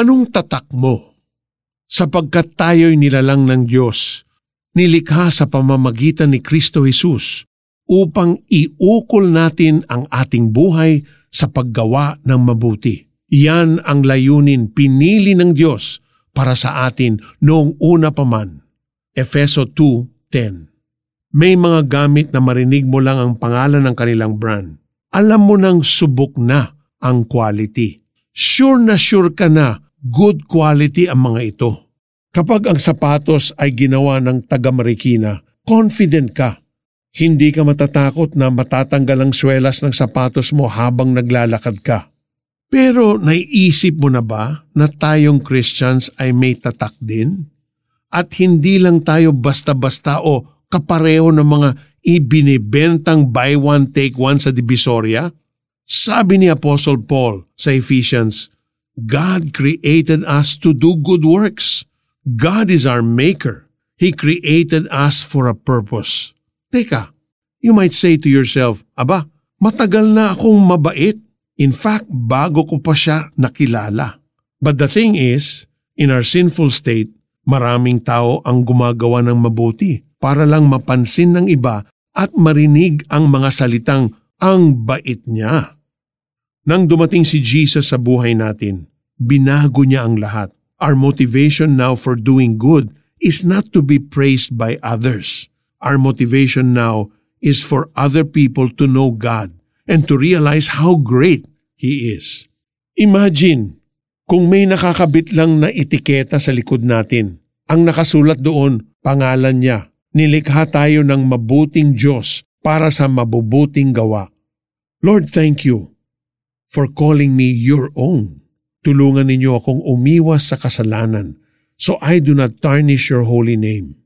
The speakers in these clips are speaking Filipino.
Anong tatak mo? Sapagkat tayo'y nilalang ng Diyos, nilikha sa pamamagitan ni Kristo Jesus upang iukol natin ang ating buhay sa paggawa ng mabuti. Yan ang layunin pinili ng Diyos para sa atin noong una pa man. Efeso 2.10 May mga gamit na marinig mo lang ang pangalan ng kanilang brand. Alam mo nang subok na ang quality. Sure na sure ka na good quality ang mga ito. Kapag ang sapatos ay ginawa ng taga-Marikina, confident ka. Hindi ka matatakot na matatanggal ang swelas ng sapatos mo habang naglalakad ka. Pero naiisip mo na ba na tayong Christians ay may tatak din? At hindi lang tayo basta-basta o kapareho ng mga ibinibentang buy one take one sa Divisoria? Sabi ni Apostle Paul sa Ephesians, God created us to do good works. God is our maker. He created us for a purpose. Teka, you might say to yourself, Aba, matagal na akong mabait In fact, bago ko pa siya nakilala. But the thing is, in our sinful state, maraming tao ang gumagawa ng mabuti para lang mapansin ng iba at marinig ang mga salitang ang bait niya. Nang dumating si Jesus sa buhay natin, binago niya ang lahat. Our motivation now for doing good is not to be praised by others. Our motivation now is for other people to know God and to realize how great He is. Imagine kung may nakakabit lang na etiketa sa likod natin. Ang nakasulat doon, pangalan niya. Nilikha tayo ng mabuting Diyos para sa mabubuting gawa. Lord, thank you for calling me your own. Tulungan ninyo akong umiwas sa kasalanan so I do not tarnish your holy name.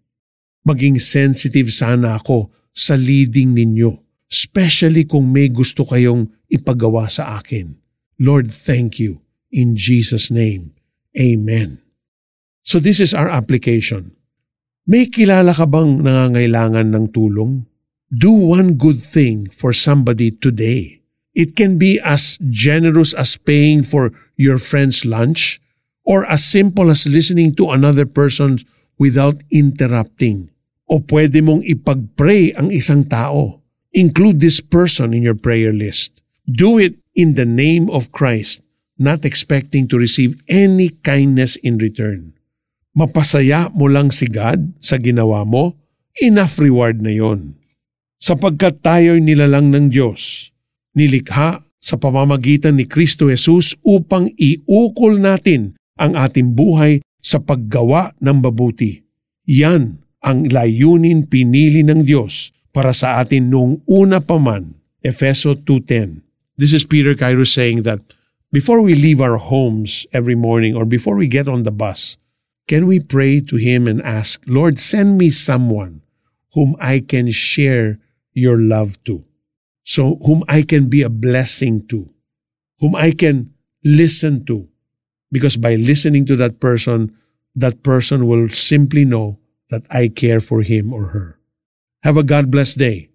Maging sensitive sana ako sa leading ninyo, especially kung may gusto kayong ipagawa sa akin. Lord, thank you. In Jesus' name, Amen. So this is our application. May kilala ka bang nangangailangan ng tulong? Do one good thing for somebody today. It can be as generous as paying for your friend's lunch or as simple as listening to another person without interrupting. O pwede mong ipag-pray ang isang tao. Include this person in your prayer list. Do it in the name of Christ, not expecting to receive any kindness in return. Mapasaya mo lang si God sa ginawa mo, enough reward na yon. Sapagkat tayo'y nilalang ng Diyos, nilikha sa pamamagitan ni Kristo Jesus upang iukol natin ang ating buhay sa paggawa ng mabuti. Yan ang layunin pinili ng Diyos para sa atin noong una pa man. Efeso 2.10 This is Peter Kairos saying that before we leave our homes every morning or before we get on the bus, can we pray to Him and ask, Lord, send me someone whom I can share your love to, so whom I can be a blessing to, whom I can listen to, because by listening to that person, that person will simply know that I care for him or her. Have a God blessed day.